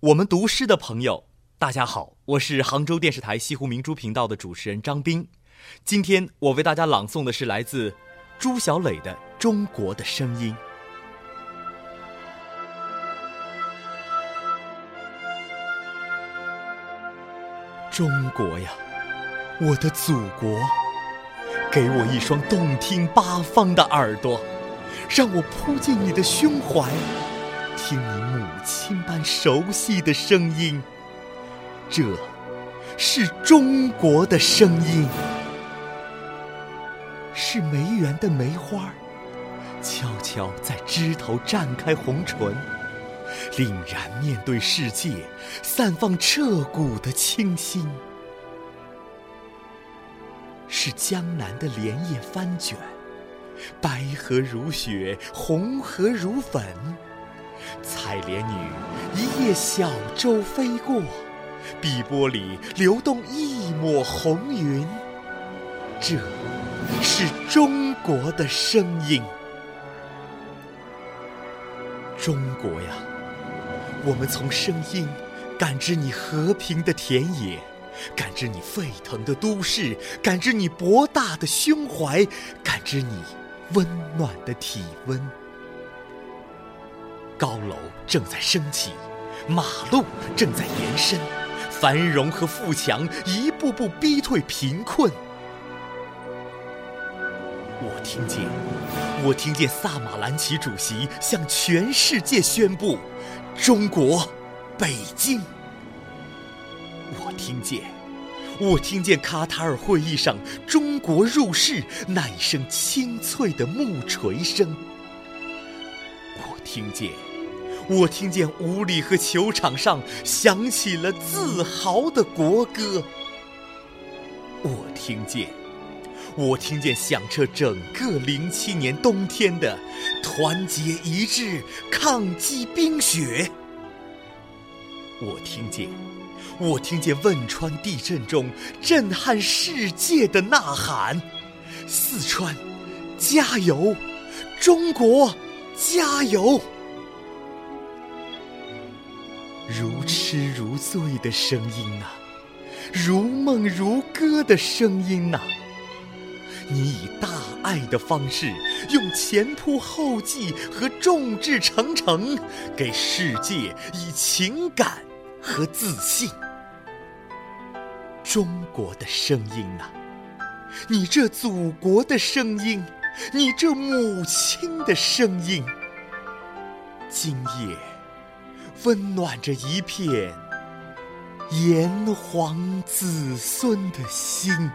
我们读诗的朋友，大家好，我是杭州电视台西湖明珠频道的主持人张斌。今天我为大家朗诵的是来自朱小磊的《中国的声音》。中国呀，我的祖国，给我一双动听八方的耳朵，让我扑进你的胸怀。听你母亲般熟悉的声音，这是中国的声音，是梅园的梅花，悄悄在枝头绽开红唇，凛然面对世界，散放彻骨的清新，是江南的莲叶翻卷，白荷如雪，红荷如粉。采莲女一叶小舟飞过，碧波里流动一抹红云。这是中国的声音，中国呀！我们从声音感知你和平的田野，感知你沸腾的都市，感知你博大的胸怀，感知你温暖的体温。高楼正在升起，马路正在延伸，繁荣和富强一步步逼退贫困。我听见，我听见萨马兰奇主席向全世界宣布：“中国，北京。”我听见，我听见卡塔尔会议上“中国入世”那一声清脆的木锤声。听见。我听见屋里和球场上响起了自豪的国歌。我听见，我听见响彻整个零七年冬天的团结一致抗击冰雪。我听见，我听见汶川地震中震撼世界的呐喊：四川，加油！中国，加油！如痴如醉的声音呐，如梦如歌的声音呐，你以大爱的方式，用前仆后继和众志成城，给世界以情感和自信。中国的声音呐，你这祖国的声音，你这母亲的声音，今夜。温暖着一片炎黄子孙的心。